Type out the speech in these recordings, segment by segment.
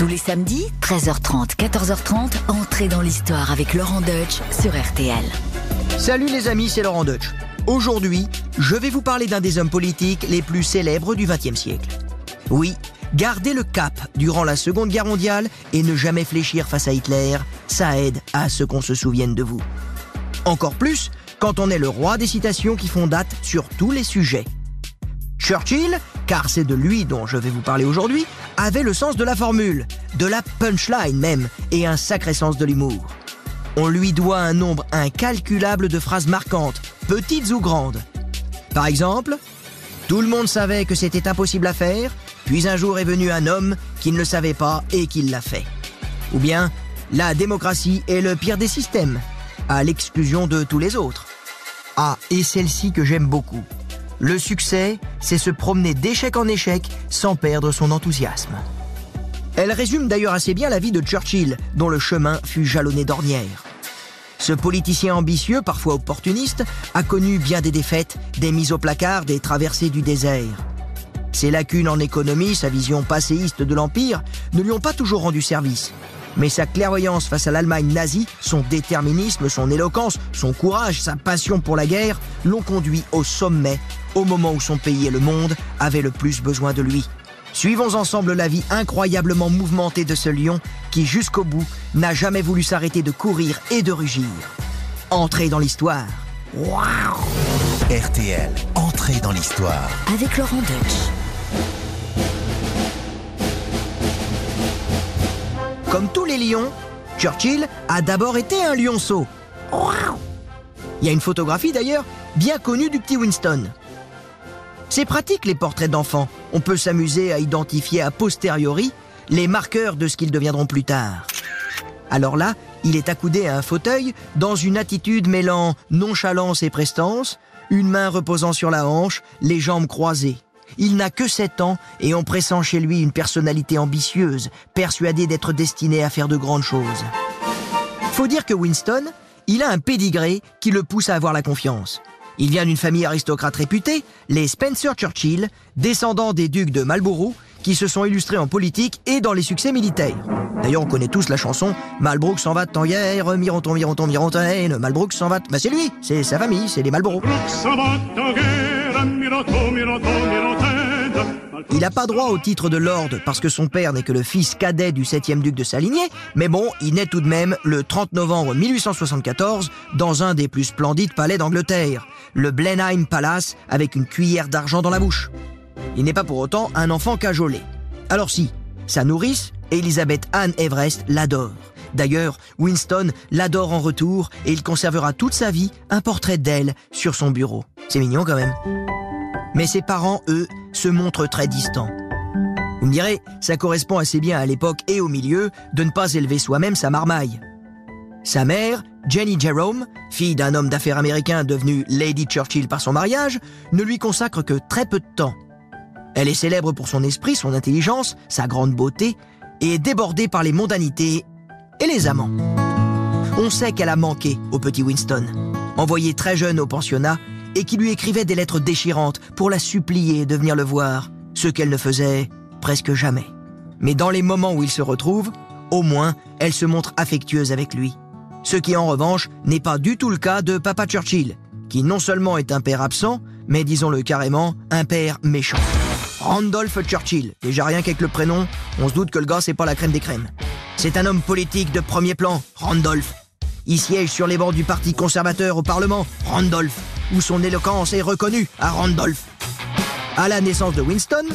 Tous les samedis, 13h30, 14h30, entrez dans l'histoire avec Laurent Deutsch sur RTL. Salut les amis, c'est Laurent Deutsch. Aujourd'hui, je vais vous parler d'un des hommes politiques les plus célèbres du XXe siècle. Oui, garder le cap durant la Seconde Guerre mondiale et ne jamais fléchir face à Hitler, ça aide à ce qu'on se souvienne de vous. Encore plus quand on est le roi des citations qui font date sur tous les sujets. Churchill, car c'est de lui dont je vais vous parler aujourd'hui, avait le sens de la formule, de la punchline même, et un sacré sens de l'humour. On lui doit un nombre incalculable de phrases marquantes, petites ou grandes. Par exemple, tout le monde savait que c'était impossible à faire, puis un jour est venu un homme qui ne le savait pas et qui l'a fait. Ou bien, la démocratie est le pire des systèmes, à l'exclusion de tous les autres. Ah, et celle-ci que j'aime beaucoup. Le succès, c'est se promener d'échec en échec sans perdre son enthousiasme. Elle résume d'ailleurs assez bien la vie de Churchill, dont le chemin fut jalonné d'ornières. Ce politicien ambitieux, parfois opportuniste, a connu bien des défaites, des mises au placard, des traversées du désert. Ses lacunes en économie, sa vision passéiste de l'Empire, ne lui ont pas toujours rendu service. Mais sa clairvoyance face à l'Allemagne nazie, son déterminisme, son éloquence, son courage, sa passion pour la guerre l'ont conduit au sommet au moment où son pays et le monde avaient le plus besoin de lui. Suivons ensemble la vie incroyablement mouvementée de ce lion qui, jusqu'au bout, n'a jamais voulu s'arrêter de courir et de rugir. Entrez dans l'histoire. Waouh RTL, entrez dans l'histoire. Avec Laurent Deutsch. Comme tous les lions, Churchill a d'abord été un lionceau. Il y a une photographie d'ailleurs bien connue du petit Winston. C'est pratique les portraits d'enfants. On peut s'amuser à identifier a posteriori les marqueurs de ce qu'ils deviendront plus tard. Alors là, il est accoudé à un fauteuil dans une attitude mêlant nonchalance et prestance, une main reposant sur la hanche, les jambes croisées. Il n'a que 7 ans et on pressent chez lui une personnalité ambitieuse, persuadée d'être destiné à faire de grandes choses. Faut dire que Winston, il a un pédigré qui le pousse à avoir la confiance. Il vient d'une famille aristocrate réputée, les Spencer Churchill, descendants des ducs de Marlborough, qui se sont illustrés en politique et dans les succès militaires. D'ailleurs, on connaît tous la chanson Malbrook s'en va de guerre, Mironton, Mironton, Mirontaine, Malbrook s'en va. Bah, c'est lui, c'est sa famille, c'est les Marlborough. Il n'a pas droit au titre de lord parce que son père n'est que le fils cadet du 7e duc de sa lignée, mais bon, il naît tout de même le 30 novembre 1874 dans un des plus splendides palais d'Angleterre, le Blenheim Palace avec une cuillère d'argent dans la bouche. Il n'est pas pour autant un enfant cajolé. Alors si, sa nourrice, Elizabeth Anne Everest, l'adore. D'ailleurs, Winston l'adore en retour et il conservera toute sa vie un portrait d'elle sur son bureau. C'est mignon quand même. Mais ses parents, eux, se montrent très distants. Vous me direz, ça correspond assez bien à l'époque et au milieu de ne pas élever soi-même sa marmaille. Sa mère, Jenny Jerome, fille d'un homme d'affaires américain devenu Lady Churchill par son mariage, ne lui consacre que très peu de temps. Elle est célèbre pour son esprit, son intelligence, sa grande beauté, et est débordée par les mondanités et les amants. On sait qu'elle a manqué au petit Winston, envoyé très jeune au pensionnat, et qui lui écrivait des lettres déchirantes pour la supplier de venir le voir, ce qu'elle ne faisait presque jamais. Mais dans les moments où ils se retrouvent, au moins, elle se montre affectueuse avec lui. Ce qui en revanche n'est pas du tout le cas de Papa Churchill, qui non seulement est un père absent, mais disons-le carrément, un père méchant. Randolph Churchill, déjà rien qu'avec le prénom, on se doute que le gars c'est pas la crème des crèmes. C'est un homme politique de premier plan, Randolph. Il siège sur les bancs du Parti conservateur au Parlement, Randolph, où son éloquence est reconnue à Randolph. À la naissance de Winston,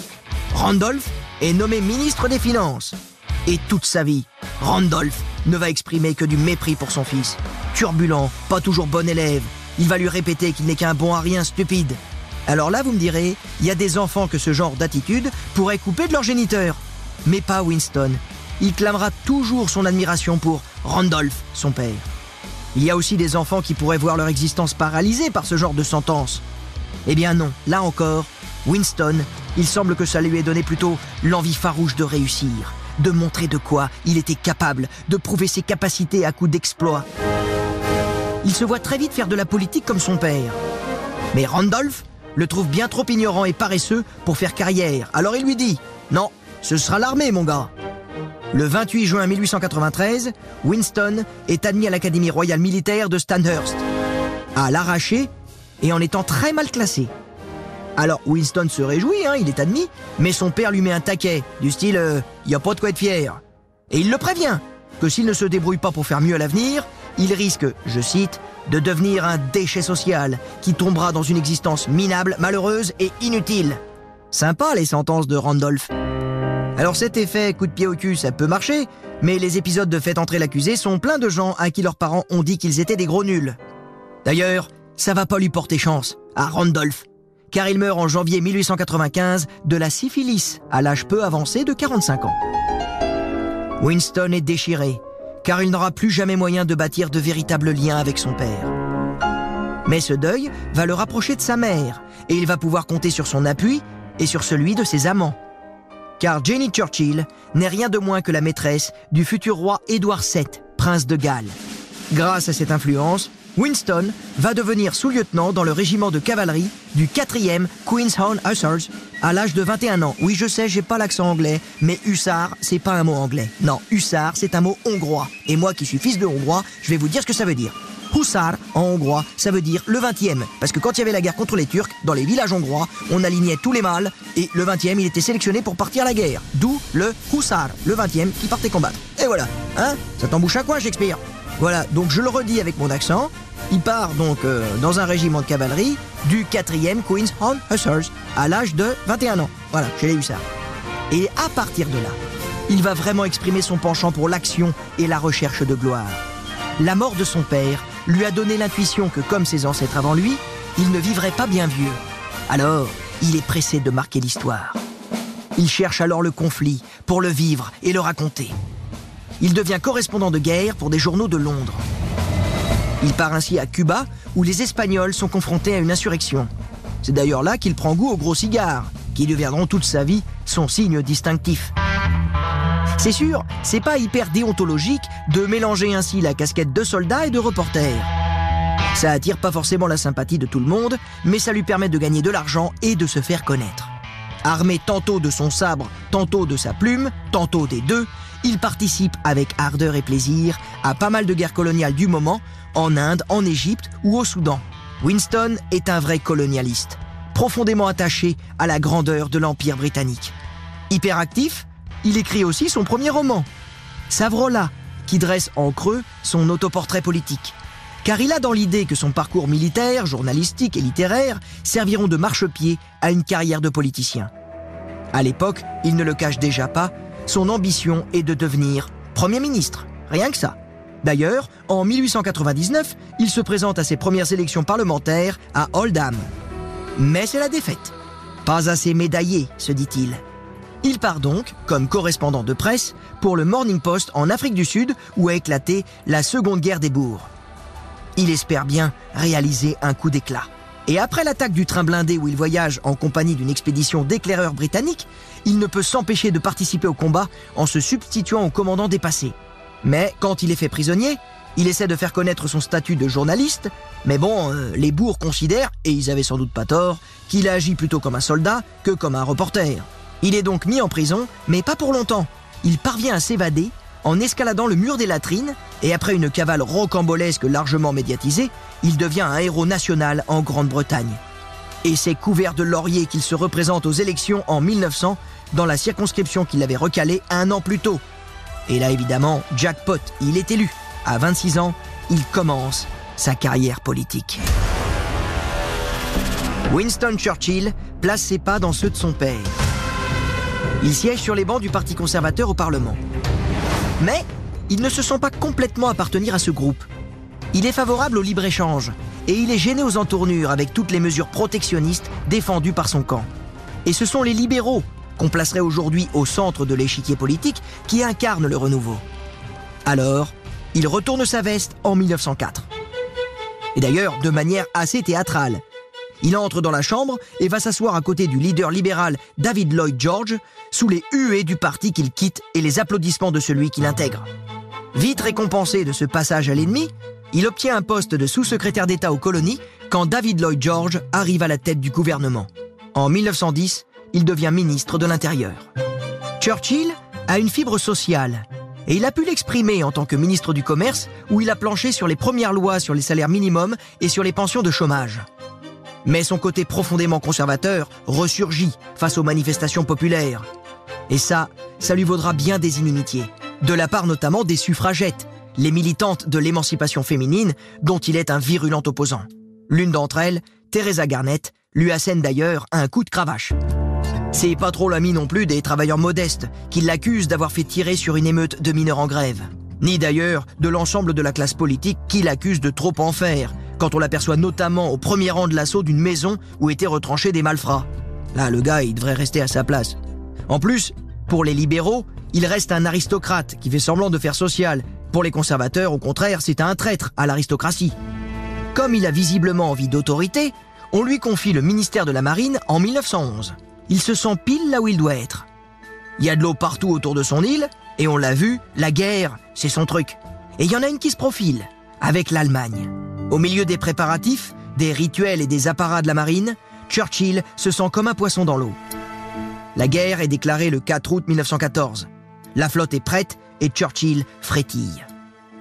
Randolph est nommé ministre des Finances. Et toute sa vie, Randolph ne va exprimer que du mépris pour son fils. Turbulent, pas toujours bon élève, il va lui répéter qu'il n'est qu'un bon à rien stupide. Alors là, vous me direz, il y a des enfants que ce genre d'attitude pourrait couper de leur géniteur. Mais pas Winston. Il clamera toujours son admiration pour Randolph, son père. Il y a aussi des enfants qui pourraient voir leur existence paralysée par ce genre de sentence. Eh bien non, là encore, Winston, il semble que ça lui ait donné plutôt l'envie farouche de réussir, de montrer de quoi il était capable, de prouver ses capacités à coup d'exploit. Il se voit très vite faire de la politique comme son père. Mais Randolph le trouve bien trop ignorant et paresseux pour faire carrière. Alors il lui dit Non, ce sera l'armée, mon gars. Le 28 juin 1893, Winston est admis à l'Académie royale militaire de Stanhurst. À l'arraché et en étant très mal classé. Alors Winston se réjouit, hein, il est admis, mais son père lui met un taquet, du style euh, y a pas de quoi être fier. Et il le prévient que s'il ne se débrouille pas pour faire mieux à l'avenir, il risque, je cite, de devenir un déchet social qui tombera dans une existence minable, malheureuse et inutile. Sympa les sentences de Randolph. Alors cet effet coup de pied au cul, ça peut marcher, mais les épisodes de Faites entrer l'accusé sont pleins de gens à qui leurs parents ont dit qu'ils étaient des gros nuls. D'ailleurs, ça va pas lui porter chance à Randolph, car il meurt en janvier 1895 de la syphilis à l'âge peu avancé de 45 ans. Winston est déchiré, car il n'aura plus jamais moyen de bâtir de véritables liens avec son père. Mais ce deuil va le rapprocher de sa mère, et il va pouvoir compter sur son appui et sur celui de ses amants. Car Jenny Churchill n'est rien de moins que la maîtresse du futur roi Édouard VII, prince de Galles. Grâce à cette influence, Winston va devenir sous-lieutenant dans le régiment de cavalerie du 4e Queen's Horn Hussars à l'âge de 21 ans. Oui, je sais, j'ai pas l'accent anglais, mais hussard, c'est pas un mot anglais. Non, hussard, c'est un mot hongrois. Et moi qui suis fils de hongrois, je vais vous dire ce que ça veut dire. Hussar, en hongrois, ça veut dire le 20e. Parce que quand il y avait la guerre contre les Turcs, dans les villages hongrois, on alignait tous les mâles, et le 20e, il était sélectionné pour partir à la guerre. D'où le Hussar, le 20e, qui partait combattre. Et voilà, hein Ça t'embouche à quoi, Shakespeare Voilà, donc je le redis avec mon accent. Il part donc euh, dans un régiment de cavalerie du 4e Queen's Horn Hussars à l'âge de 21 ans. Voilà, chez les hussards. Et à partir de là, il va vraiment exprimer son penchant pour l'action et la recherche de gloire. La mort de son père lui a donné l'intuition que, comme ses ancêtres avant lui, il ne vivrait pas bien vieux. Alors, il est pressé de marquer l'histoire. Il cherche alors le conflit pour le vivre et le raconter. Il devient correspondant de guerre pour des journaux de Londres. Il part ainsi à Cuba, où les Espagnols sont confrontés à une insurrection. C'est d'ailleurs là qu'il prend goût aux gros cigares, qui deviendront toute sa vie son signe distinctif. C'est sûr, c'est pas hyper déontologique de mélanger ainsi la casquette de soldat et de reporter. Ça attire pas forcément la sympathie de tout le monde, mais ça lui permet de gagner de l'argent et de se faire connaître. Armé tantôt de son sabre, tantôt de sa plume, tantôt des deux, il participe avec ardeur et plaisir à pas mal de guerres coloniales du moment, en Inde, en Égypte ou au Soudan. Winston est un vrai colonialiste, profondément attaché à la grandeur de l'Empire britannique. Hyperactif, il écrit aussi son premier roman, Savrola, qui dresse en creux son autoportrait politique. Car il a dans l'idée que son parcours militaire, journalistique et littéraire serviront de marchepied à une carrière de politicien. À l'époque, il ne le cache déjà pas, son ambition est de devenir Premier ministre. Rien que ça. D'ailleurs, en 1899, il se présente à ses premières élections parlementaires à Oldham. Mais c'est la défaite. Pas assez médaillé, se dit-il. Il part donc, comme correspondant de presse, pour le Morning Post en Afrique du Sud où a éclaté la Seconde Guerre des Bourgs. Il espère bien réaliser un coup d'éclat. Et après l'attaque du train blindé où il voyage en compagnie d'une expédition d'éclaireurs britanniques, il ne peut s'empêcher de participer au combat en se substituant au commandant dépassé. Mais quand il est fait prisonnier, il essaie de faire connaître son statut de journaliste, mais bon, euh, les bourgs considèrent, et ils avaient sans doute pas tort, qu'il agit plutôt comme un soldat que comme un reporter. Il est donc mis en prison, mais pas pour longtemps. Il parvient à s'évader en escaladant le mur des latrines, et après une cavale rocambolesque largement médiatisée, il devient un héros national en Grande-Bretagne. Et c'est couvert de laurier qu'il se représente aux élections en 1900 dans la circonscription qu'il avait recalée un an plus tôt. Et là évidemment, jackpot, il est élu. À 26 ans, il commence sa carrière politique. Winston Churchill place ses pas dans ceux de son père. Il siège sur les bancs du Parti conservateur au Parlement. Mais il ne se sent pas complètement appartenir à ce groupe. Il est favorable au libre-échange et il est gêné aux entournures avec toutes les mesures protectionnistes défendues par son camp. Et ce sont les libéraux, qu'on placerait aujourd'hui au centre de l'échiquier politique, qui incarnent le renouveau. Alors, il retourne sa veste en 1904. Et d'ailleurs, de manière assez théâtrale. Il entre dans la chambre et va s'asseoir à côté du leader libéral David Lloyd George, sous les huées du parti qu'il quitte et les applaudissements de celui qui l'intègre. Vite récompensé de ce passage à l'ennemi, il obtient un poste de sous-secrétaire d'État aux colonies quand David Lloyd George arrive à la tête du gouvernement. En 1910, il devient ministre de l'Intérieur. Churchill a une fibre sociale. Et il a pu l'exprimer en tant que ministre du Commerce, où il a planché sur les premières lois sur les salaires minimums et sur les pensions de chômage. Mais son côté profondément conservateur ressurgit face aux manifestations populaires. Et ça, ça lui vaudra bien des inimitiés, de la part notamment des suffragettes, les militantes de l'émancipation féminine dont il est un virulent opposant. L'une d'entre elles, Teresa Garnett, lui assène d'ailleurs un coup de cravache. C'est pas trop l'ami non plus des travailleurs modestes qui l'accusent d'avoir fait tirer sur une émeute de mineurs en grève. Ni d'ailleurs de l'ensemble de la classe politique qui l'accuse de trop en faire, quand on l'aperçoit notamment au premier rang de l'assaut d'une maison où étaient retranchés des malfrats. Là, le gars, il devrait rester à sa place. En plus, pour les libéraux, il reste un aristocrate qui fait semblant de faire social. Pour les conservateurs, au contraire, c'est un traître à l'aristocratie. Comme il a visiblement envie d'autorité, on lui confie le ministère de la Marine en 1911 il se sent pile là où il doit être. Il y a de l'eau partout autour de son île, et on l'a vu, la guerre, c'est son truc. Et il y en a une qui se profile, avec l'Allemagne. Au milieu des préparatifs, des rituels et des apparats de la marine, Churchill se sent comme un poisson dans l'eau. La guerre est déclarée le 4 août 1914. La flotte est prête et Churchill frétille.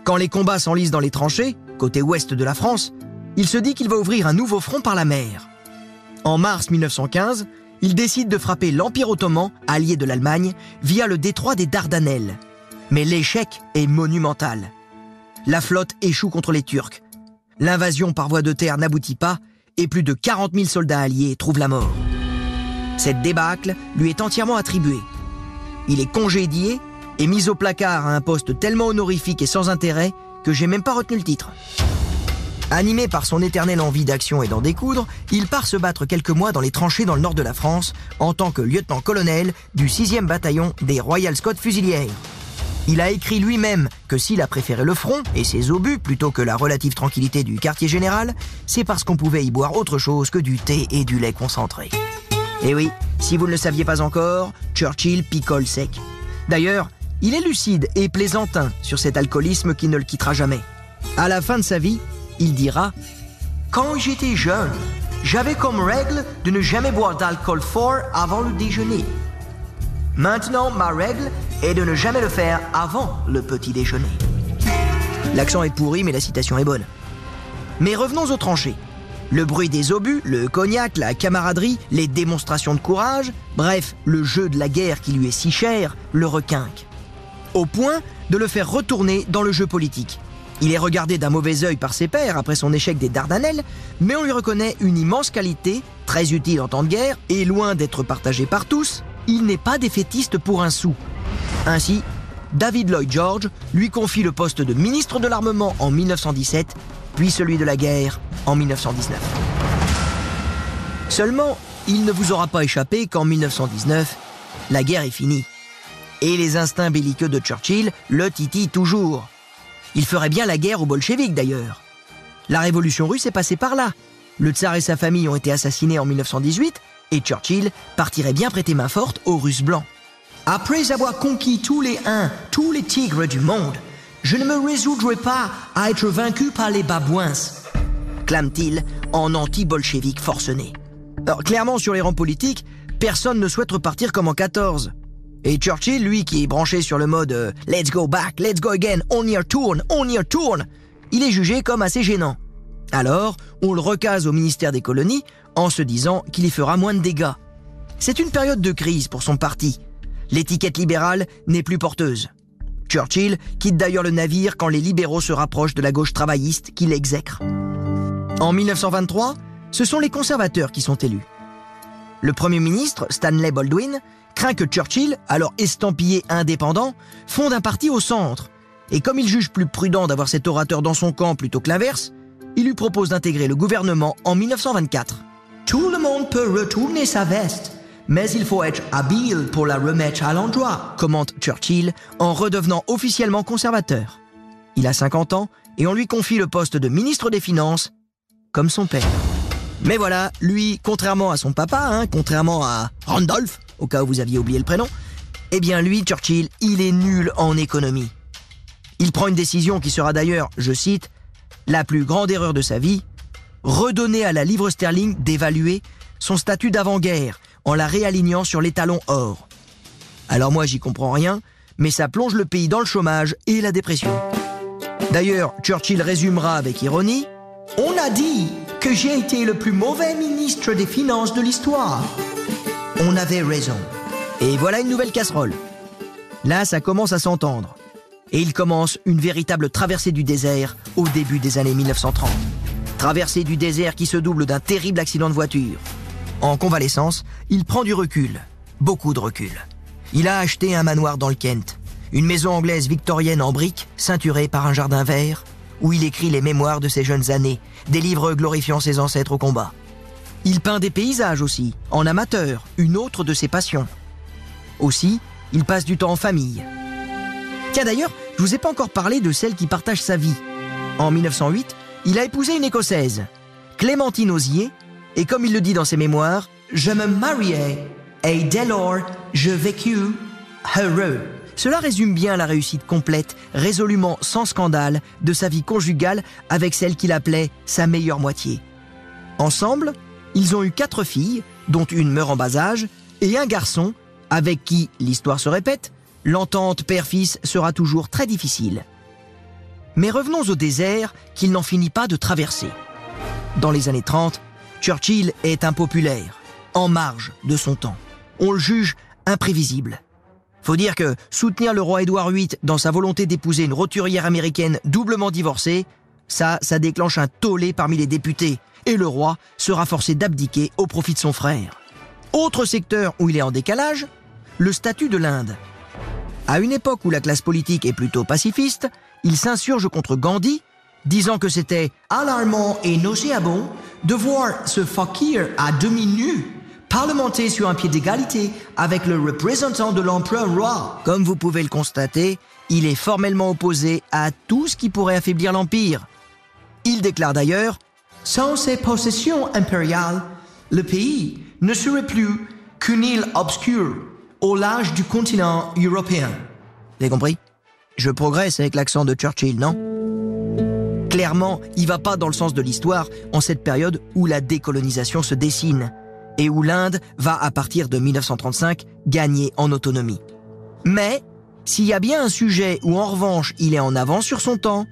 Quand les combats s'enlisent dans les tranchées, côté ouest de la France, il se dit qu'il va ouvrir un nouveau front par la mer. En mars 1915, il décide de frapper l'Empire ottoman, allié de l'Allemagne, via le détroit des Dardanelles. Mais l'échec est monumental. La flotte échoue contre les Turcs. L'invasion par voie de terre n'aboutit pas et plus de 40 000 soldats alliés trouvent la mort. Cette débâcle lui est entièrement attribuée. Il est congédié et mis au placard à un poste tellement honorifique et sans intérêt que j'ai même pas retenu le titre. Animé par son éternelle envie d'action et d'en découdre, il part se battre quelques mois dans les tranchées dans le nord de la France en tant que lieutenant-colonel du 6e bataillon des Royal Scots Fusilières. Il a écrit lui-même que s'il a préféré le front et ses obus plutôt que la relative tranquillité du quartier général, c'est parce qu'on pouvait y boire autre chose que du thé et du lait concentré. Et oui, si vous ne le saviez pas encore, Churchill picole sec. D'ailleurs, il est lucide et plaisantin sur cet alcoolisme qui ne le quittera jamais. À la fin de sa vie, il dira Quand j'étais jeune, j'avais comme règle de ne jamais boire d'alcool fort avant le déjeuner. Maintenant, ma règle est de ne jamais le faire avant le petit déjeuner. L'accent est pourri, mais la citation est bonne. Mais revenons aux tranchées. Le bruit des obus, le cognac, la camaraderie, les démonstrations de courage, bref, le jeu de la guerre qui lui est si cher, le requinque. Au point de le faire retourner dans le jeu politique. Il est regardé d'un mauvais œil par ses pairs après son échec des Dardanelles, mais on lui reconnaît une immense qualité, très utile en temps de guerre, et loin d'être partagé par tous, il n'est pas défaitiste pour un sou. Ainsi, David Lloyd George lui confie le poste de ministre de l'armement en 1917, puis celui de la guerre en 1919. Seulement, il ne vous aura pas échappé qu'en 1919, la guerre est finie. Et les instincts belliqueux de Churchill le titillent toujours. Il ferait bien la guerre aux bolcheviks d'ailleurs. La révolution russe est passée par là. Le tsar et sa famille ont été assassinés en 1918 et Churchill partirait bien prêter main forte aux Russes blancs. Après avoir conquis tous les uns, tous les tigres du monde, je ne me résoudrai pas à être vaincu par les babouins, clame-t-il en anti-bolchevique forcené. Alors clairement sur les rangs politiques, personne ne souhaite repartir comme en 14. Et Churchill, lui, qui est branché sur le mode euh, Let's go back, let's go again, on your turn, on your turn, il est jugé comme assez gênant. Alors, on le recase au ministère des colonies en se disant qu'il y fera moins de dégâts. C'est une période de crise pour son parti. L'étiquette libérale n'est plus porteuse. Churchill quitte d'ailleurs le navire quand les libéraux se rapprochent de la gauche travailliste qui l'exècre. En 1923, ce sont les conservateurs qui sont élus. Le Premier ministre, Stanley Baldwin, craint que Churchill, alors estampillé indépendant, fonde un parti au centre. Et comme il juge plus prudent d'avoir cet orateur dans son camp plutôt que l'inverse, il lui propose d'intégrer le gouvernement en 1924. Tout le monde peut retourner sa veste, mais il faut être habile pour la remettre à l'endroit, commente Churchill en redevenant officiellement conservateur. Il a 50 ans et on lui confie le poste de ministre des Finances, comme son père. Mais voilà, lui, contrairement à son papa, hein, contrairement à Randolph, au cas où vous aviez oublié le prénom, eh bien lui, Churchill, il est nul en économie. Il prend une décision qui sera d'ailleurs, je cite, la plus grande erreur de sa vie, redonner à la livre sterling d'évaluer son statut d'avant-guerre en la réalignant sur l'étalon or. Alors moi j'y comprends rien, mais ça plonge le pays dans le chômage et la dépression. D'ailleurs, Churchill résumera avec ironie On a dit que j'ai été le plus mauvais ministre des Finances de l'histoire. On avait raison. Et voilà une nouvelle casserole. Là, ça commence à s'entendre. Et il commence une véritable traversée du désert au début des années 1930. Traversée du désert qui se double d'un terrible accident de voiture. En convalescence, il prend du recul. Beaucoup de recul. Il a acheté un manoir dans le Kent. Une maison anglaise victorienne en briques, ceinturée par un jardin vert, où il écrit les mémoires de ses jeunes années, des livres glorifiant ses ancêtres au combat. Il peint des paysages aussi, en amateur, une autre de ses passions. Aussi, il passe du temps en famille. Tiens d'ailleurs, je vous ai pas encore parlé de celle qui partage sa vie. En 1908, il a épousé une Écossaise, Clémentine Osier, et comme il le dit dans ses mémoires, je me mariai et dès lors je vécus heureux. Cela résume bien la réussite complète, résolument sans scandale, de sa vie conjugale avec celle qu'il appelait sa meilleure moitié. Ensemble, ils ont eu quatre filles, dont une meurt en bas âge, et un garçon, avec qui, l'histoire se répète, l'entente père-fils sera toujours très difficile. Mais revenons au désert qu'il n'en finit pas de traverser. Dans les années 30, Churchill est impopulaire, en marge de son temps. On le juge imprévisible. Faut dire que soutenir le roi Édouard VIII dans sa volonté d'épouser une roturière américaine doublement divorcée, ça, ça déclenche un tollé parmi les députés, et le roi sera forcé d'abdiquer au profit de son frère. Autre secteur où il est en décalage, le statut de l'Inde. À une époque où la classe politique est plutôt pacifiste, il s'insurge contre Gandhi, disant que c'était alarmant et nauséabond de voir ce fakir à demi nu parlementer sur un pied d'égalité avec le représentant de l'empereur roi. Comme vous pouvez le constater, il est formellement opposé à tout ce qui pourrait affaiblir l'empire. Il déclare d'ailleurs Sans ces possessions impériales, le pays ne serait plus qu'une île obscure au large du continent européen. Vous avez compris? Je progresse avec l'accent de Churchill, non? Clairement, il va pas dans le sens de l'histoire en cette période où la décolonisation se dessine et où l'Inde va, à partir de 1935, gagner en autonomie. Mais, s'il y a bien un sujet où en revanche il est en avance sur son temps,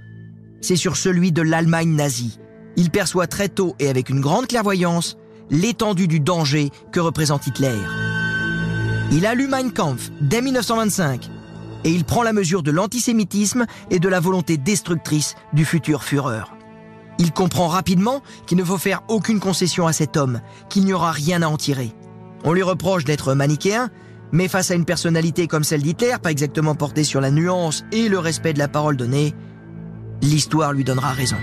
c'est sur celui de l'Allemagne nazie. Il perçoit très tôt et avec une grande clairvoyance l'étendue du danger que représente Hitler. Il a lu Mein Kampf dès 1925 et il prend la mesure de l'antisémitisme et de la volonté destructrice du futur Führer. Il comprend rapidement qu'il ne faut faire aucune concession à cet homme, qu'il n'y aura rien à en tirer. On lui reproche d'être manichéen, mais face à une personnalité comme celle d'Hitler, pas exactement portée sur la nuance et le respect de la parole donnée, l'histoire lui donnera raison.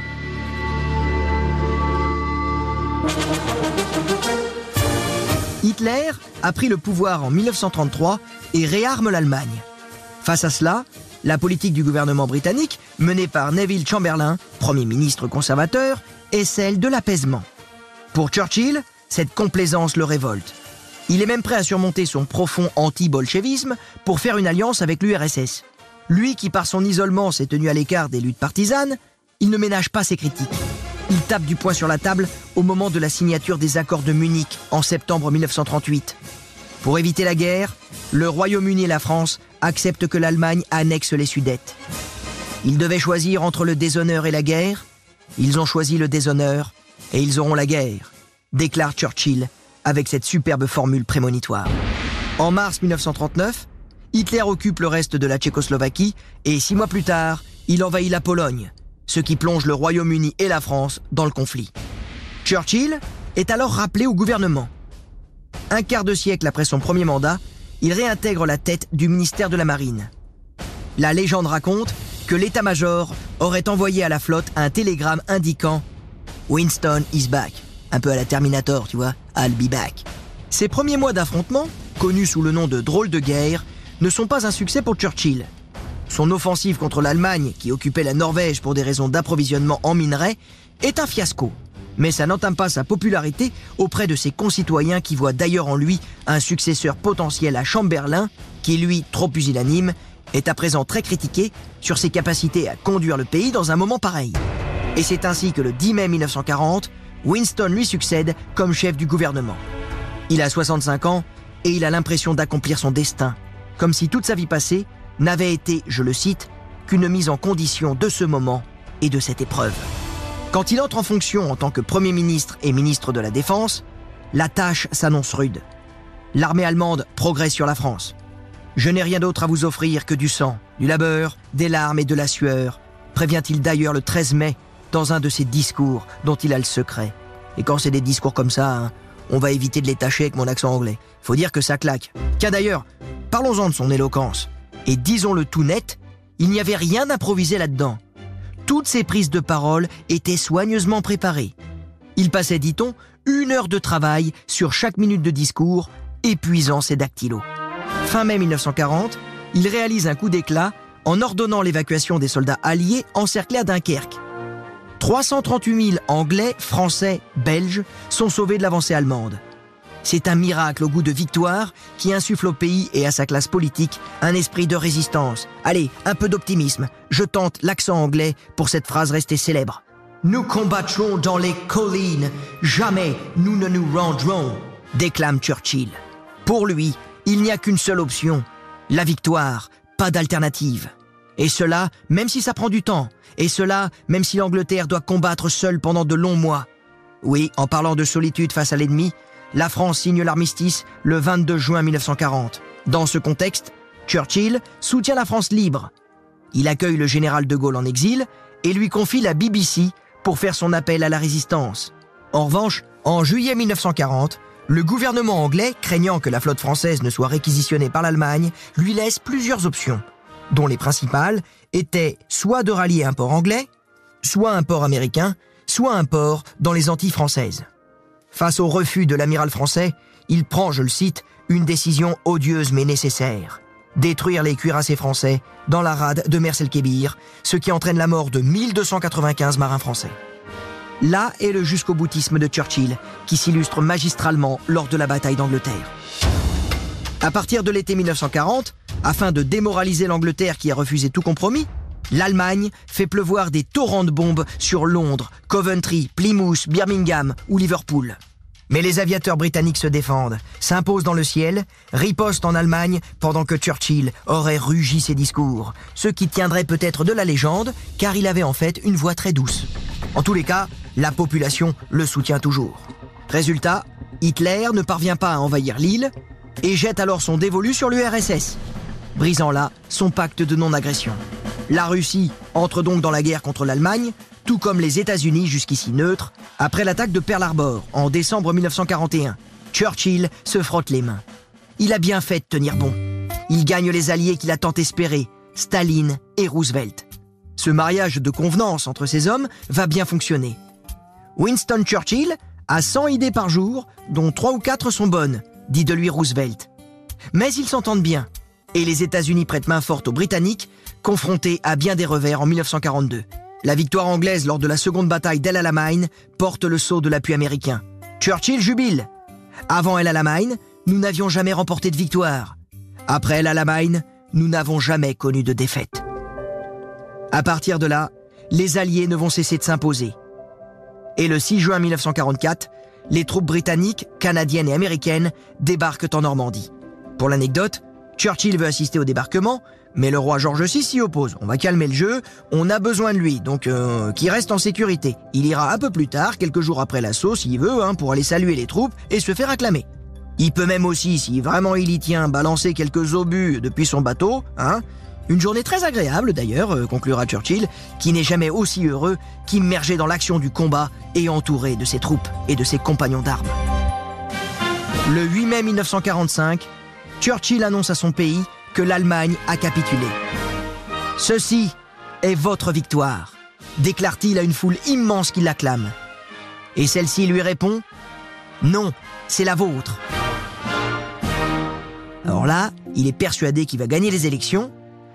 Hitler a pris le pouvoir en 1933 et réarme l'Allemagne. Face à cela, la politique du gouvernement britannique, menée par Neville Chamberlain, Premier ministre conservateur, est celle de l'apaisement. Pour Churchill, cette complaisance le révolte. Il est même prêt à surmonter son profond anti-bolchevisme pour faire une alliance avec l'URSS. Lui qui par son isolement s'est tenu à l'écart des luttes partisanes, il ne ménage pas ses critiques. Il tape du poing sur la table au moment de la signature des accords de Munich en septembre 1938. Pour éviter la guerre, le Royaume-Uni et la France acceptent que l'Allemagne annexe les Sudètes. Ils devaient choisir entre le déshonneur et la guerre. Ils ont choisi le déshonneur et ils auront la guerre, déclare Churchill avec cette superbe formule prémonitoire. En mars 1939, Hitler occupe le reste de la Tchécoslovaquie et six mois plus tard, il envahit la Pologne, ce qui plonge le Royaume-Uni et la France dans le conflit. Churchill est alors rappelé au gouvernement. Un quart de siècle après son premier mandat, il réintègre la tête du ministère de la Marine. La légende raconte que l'état-major aurait envoyé à la flotte un télégramme indiquant Winston is back. Un peu à la Terminator, tu vois, I'll be back. Ces premiers mois d'affrontement, connus sous le nom de drôle de guerre, ne sont pas un succès pour Churchill. Son offensive contre l'Allemagne, qui occupait la Norvège pour des raisons d'approvisionnement en minerais, est un fiasco mais ça n'entame pas sa popularité auprès de ses concitoyens qui voient d'ailleurs en lui un successeur potentiel à Chamberlain, qui lui, trop pusillanime, est à présent très critiqué sur ses capacités à conduire le pays dans un moment pareil. Et c'est ainsi que le 10 mai 1940, Winston lui succède comme chef du gouvernement. Il a 65 ans et il a l'impression d'accomplir son destin. comme si toute sa vie passée n'avait été, je le cite, qu'une mise en condition de ce moment et de cette épreuve. Quand il entre en fonction en tant que Premier ministre et ministre de la Défense, la tâche s'annonce rude. L'armée allemande progresse sur la France. Je n'ai rien d'autre à vous offrir que du sang, du labeur, des larmes et de la sueur, prévient-il d'ailleurs le 13 mai dans un de ses discours dont il a le secret. Et quand c'est des discours comme ça, hein, on va éviter de les tâcher avec mon accent anglais. Faut dire que ça claque. Car d'ailleurs, parlons-en de son éloquence. Et disons-le tout net, il n'y avait rien d'improvisé là-dedans. Toutes ses prises de parole étaient soigneusement préparées. Il passait, dit-on, une heure de travail sur chaque minute de discours, épuisant ses dactylos. Fin mai 1940, il réalise un coup d'éclat en ordonnant l'évacuation des soldats alliés encerclés à Dunkerque. 338 000 Anglais, Français, Belges sont sauvés de l'avancée allemande. C'est un miracle au goût de victoire qui insuffle au pays et à sa classe politique un esprit de résistance. Allez, un peu d'optimisme. Je tente l'accent anglais pour cette phrase restée célèbre. Nous combattrons dans les collines, jamais nous ne nous rendrons, déclame Churchill. Pour lui, il n'y a qu'une seule option, la victoire, pas d'alternative. Et cela, même si ça prend du temps, et cela, même si l'Angleterre doit combattre seule pendant de longs mois. Oui, en parlant de solitude face à l'ennemi, la France signe l'armistice le 22 juin 1940. Dans ce contexte, Churchill soutient la France libre. Il accueille le général de Gaulle en exil et lui confie la BBC pour faire son appel à la résistance. En revanche, en juillet 1940, le gouvernement anglais, craignant que la flotte française ne soit réquisitionnée par l'Allemagne, lui laisse plusieurs options, dont les principales étaient soit de rallier un port anglais, soit un port américain, soit un port dans les Antilles françaises. Face au refus de l'amiral français, il prend, je le cite, une décision odieuse mais nécessaire. Détruire les cuirassés français dans la rade de Mers-el-Kébir, ce qui entraîne la mort de 1295 marins français. Là est le jusqu'au boutisme de Churchill, qui s'illustre magistralement lors de la bataille d'Angleterre. À partir de l'été 1940, afin de démoraliser l'Angleterre qui a refusé tout compromis, l'Allemagne fait pleuvoir des torrents de bombes sur Londres, Coventry, Plymouth, Birmingham ou Liverpool. Mais les aviateurs britanniques se défendent, s'imposent dans le ciel, ripostent en Allemagne pendant que Churchill aurait rugi ses discours, ce qui tiendrait peut-être de la légende, car il avait en fait une voix très douce. En tous les cas, la population le soutient toujours. Résultat, Hitler ne parvient pas à envahir l'île et jette alors son dévolu sur l'URSS, brisant là son pacte de non-agression. La Russie entre donc dans la guerre contre l'Allemagne, tout comme les États-Unis jusqu'ici neutres, après l'attaque de Pearl Harbor en décembre 1941. Churchill se frotte les mains. Il a bien fait de tenir bon. Il gagne les alliés qu'il a tant espérés, Staline et Roosevelt. Ce mariage de convenance entre ces hommes va bien fonctionner. Winston Churchill a 100 idées par jour, dont 3 ou 4 sont bonnes, dit de lui Roosevelt. Mais ils s'entendent bien, et les États-Unis prêtent main forte aux Britanniques, confrontés à bien des revers en 1942. La victoire anglaise lors de la seconde bataille d'El Alamein porte le sceau de l'appui américain. Churchill jubile. Avant El Alamein, nous n'avions jamais remporté de victoire. Après El Alamein, nous n'avons jamais connu de défaite. À partir de là, les Alliés ne vont cesser de s'imposer. Et le 6 juin 1944, les troupes britanniques, canadiennes et américaines débarquent en Normandie. Pour l'anecdote, Churchill veut assister au débarquement, mais le roi George VI s'y oppose. On va calmer le jeu, on a besoin de lui, donc euh, qu'il reste en sécurité. Il ira un peu plus tard, quelques jours après l'assaut, s'il veut, hein, pour aller saluer les troupes et se faire acclamer. Il peut même aussi, si vraiment il y tient, balancer quelques obus depuis son bateau, hein. Une journée très agréable d'ailleurs, euh, conclura Churchill, qui n'est jamais aussi heureux qu'immergé dans l'action du combat et entouré de ses troupes et de ses compagnons d'armes. Le 8 mai 1945, Churchill annonce à son pays que l'Allemagne a capitulé. Ceci est votre victoire, déclare-t-il à une foule immense qui l'acclame. Et celle-ci lui répond Non, c'est la vôtre. Alors là, il est persuadé qu'il va gagner les élections,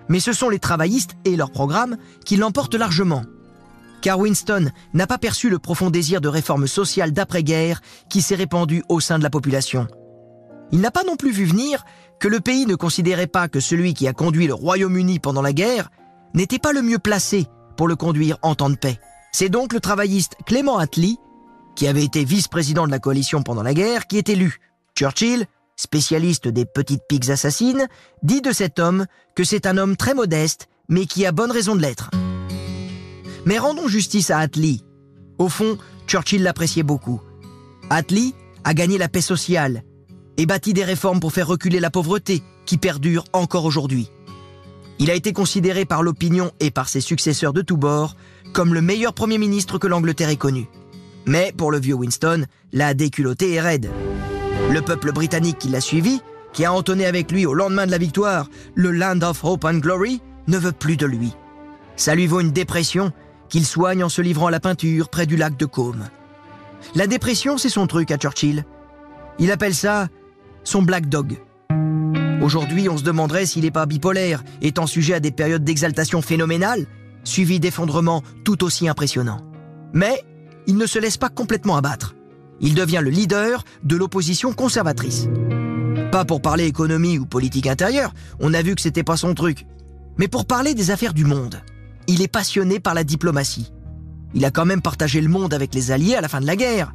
mais ce sont les travaillistes et leur programme qui l'emportent largement. Car Winston n'a pas perçu le profond désir de réforme sociale d'après-guerre qui s'est répandu au sein de la population. Il n'a pas non plus vu venir que le pays ne considérait pas que celui qui a conduit le Royaume-Uni pendant la guerre n'était pas le mieux placé pour le conduire en temps de paix. C'est donc le travailliste Clément Attlee, qui avait été vice-président de la coalition pendant la guerre, qui est élu. Churchill spécialiste des petites piques assassines, dit de cet homme que c'est un homme très modeste, mais qui a bonne raison de l'être. Mais rendons justice à Attlee. Au fond, Churchill l'appréciait beaucoup. Attlee a gagné la paix sociale et bâti des réformes pour faire reculer la pauvreté qui perdure encore aujourd'hui. Il a été considéré par l'opinion et par ses successeurs de tous bords comme le meilleur Premier ministre que l'Angleterre ait connu. Mais pour le vieux Winston, la déculottée est raide. Le peuple britannique qui l'a suivi, qui a entonné avec lui au lendemain de la victoire le Land of Hope and Glory, ne veut plus de lui. Ça lui vaut une dépression qu'il soigne en se livrant à la peinture près du lac de Caume. La dépression, c'est son truc à Churchill. Il appelle ça son Black Dog. Aujourd'hui, on se demanderait s'il n'est pas bipolaire, étant sujet à des périodes d'exaltation phénoménale, suivies d'effondrements tout aussi impressionnants. Mais il ne se laisse pas complètement abattre. Il devient le leader de l'opposition conservatrice. Pas pour parler économie ou politique intérieure, on a vu que c'était pas son truc, mais pour parler des affaires du monde. Il est passionné par la diplomatie. Il a quand même partagé le monde avec les Alliés à la fin de la guerre.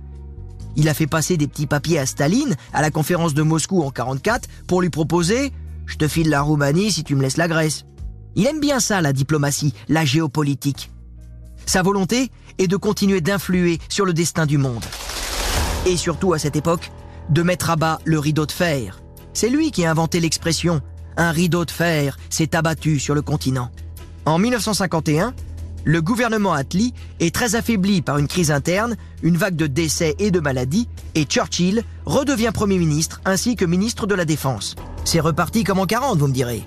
Il a fait passer des petits papiers à Staline à la conférence de Moscou en 44 pour lui proposer Je te file la Roumanie si tu me laisses la Grèce. Il aime bien ça, la diplomatie, la géopolitique. Sa volonté est de continuer d'influer sur le destin du monde. Et surtout à cette époque, de mettre à bas le rideau de fer. C'est lui qui a inventé l'expression Un rideau de fer s'est abattu sur le continent. En 1951, le gouvernement Attlee est très affaibli par une crise interne, une vague de décès et de maladies, et Churchill redevient Premier ministre ainsi que ministre de la Défense. C'est reparti comme en 40, vous me direz.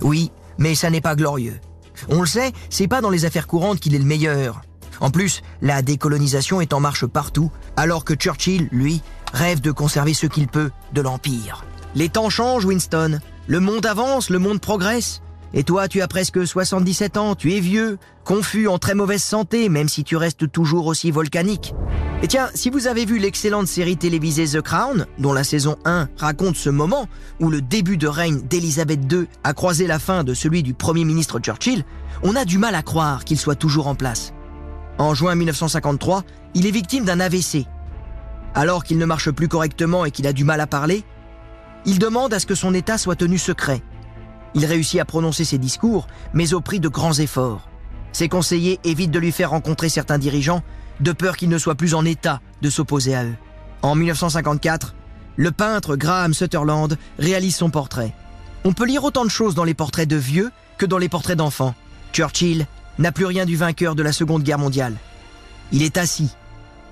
Oui, mais ça n'est pas glorieux. On le sait, c'est pas dans les affaires courantes qu'il est le meilleur. En plus, la décolonisation est en marche partout, alors que Churchill, lui, rêve de conserver ce qu'il peut de l'Empire. Les temps changent, Winston. Le monde avance, le monde progresse. Et toi, tu as presque 77 ans, tu es vieux, confus, en très mauvaise santé, même si tu restes toujours aussi volcanique. Et tiens, si vous avez vu l'excellente série télévisée The Crown, dont la saison 1 raconte ce moment où le début de règne d'Elisabeth II a croisé la fin de celui du Premier ministre Churchill, on a du mal à croire qu'il soit toujours en place. En juin 1953, il est victime d'un AVC. Alors qu'il ne marche plus correctement et qu'il a du mal à parler, il demande à ce que son état soit tenu secret. Il réussit à prononcer ses discours, mais au prix de grands efforts. Ses conseillers évitent de lui faire rencontrer certains dirigeants, de peur qu'il ne soit plus en état de s'opposer à eux. En 1954, le peintre Graham Sutherland réalise son portrait. On peut lire autant de choses dans les portraits de vieux que dans les portraits d'enfants. Churchill n'a plus rien du vainqueur de la Seconde Guerre mondiale. Il est assis,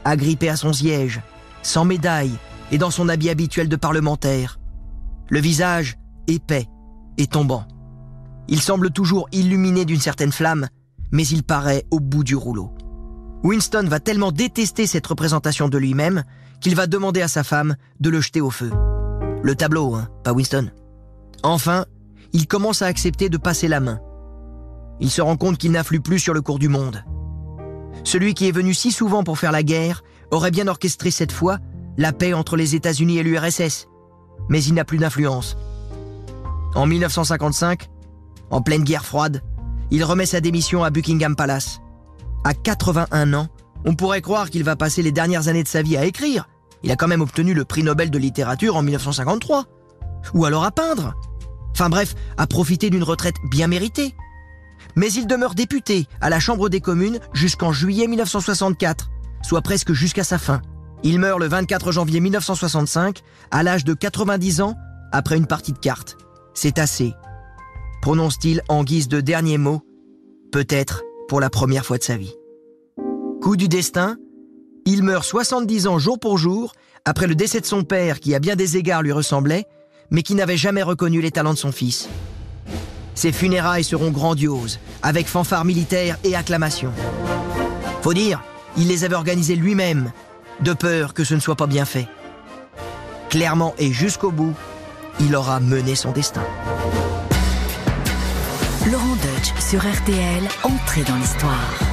agrippé à son siège, sans médaille et dans son habit habituel de parlementaire. Le visage épais, et tombant. Il semble toujours illuminé d'une certaine flamme, mais il paraît au bout du rouleau. Winston va tellement détester cette représentation de lui-même qu'il va demander à sa femme de le jeter au feu. Le tableau, hein, pas Winston. Enfin, il commence à accepter de passer la main. Il se rend compte qu'il n'influe plus sur le cours du monde. Celui qui est venu si souvent pour faire la guerre aurait bien orchestré cette fois la paix entre les États-Unis et l'URSS, mais il n'a plus d'influence en 1955, en pleine guerre froide, il remet sa démission à Buckingham Palace. À 81 ans, on pourrait croire qu'il va passer les dernières années de sa vie à écrire. Il a quand même obtenu le prix Nobel de littérature en 1953. Ou alors à peindre. Enfin bref, à profiter d'une retraite bien méritée. Mais il demeure député à la Chambre des communes jusqu'en juillet 1964, soit presque jusqu'à sa fin. Il meurt le 24 janvier 1965, à l'âge de 90 ans, après une partie de cartes. C'est assez. Prononce-t-il en guise de dernier mot, peut-être pour la première fois de sa vie. Coup du destin, il meurt 70 ans jour pour jour, après le décès de son père qui à bien des égards lui ressemblait, mais qui n'avait jamais reconnu les talents de son fils. Ses funérailles seront grandioses, avec fanfares militaires et acclamations. Faut dire, il les avait organisées lui-même, de peur que ce ne soit pas bien fait. Clairement et jusqu'au bout, il aura mené son destin. Laurent Deutsch sur RTL, entré dans l'histoire.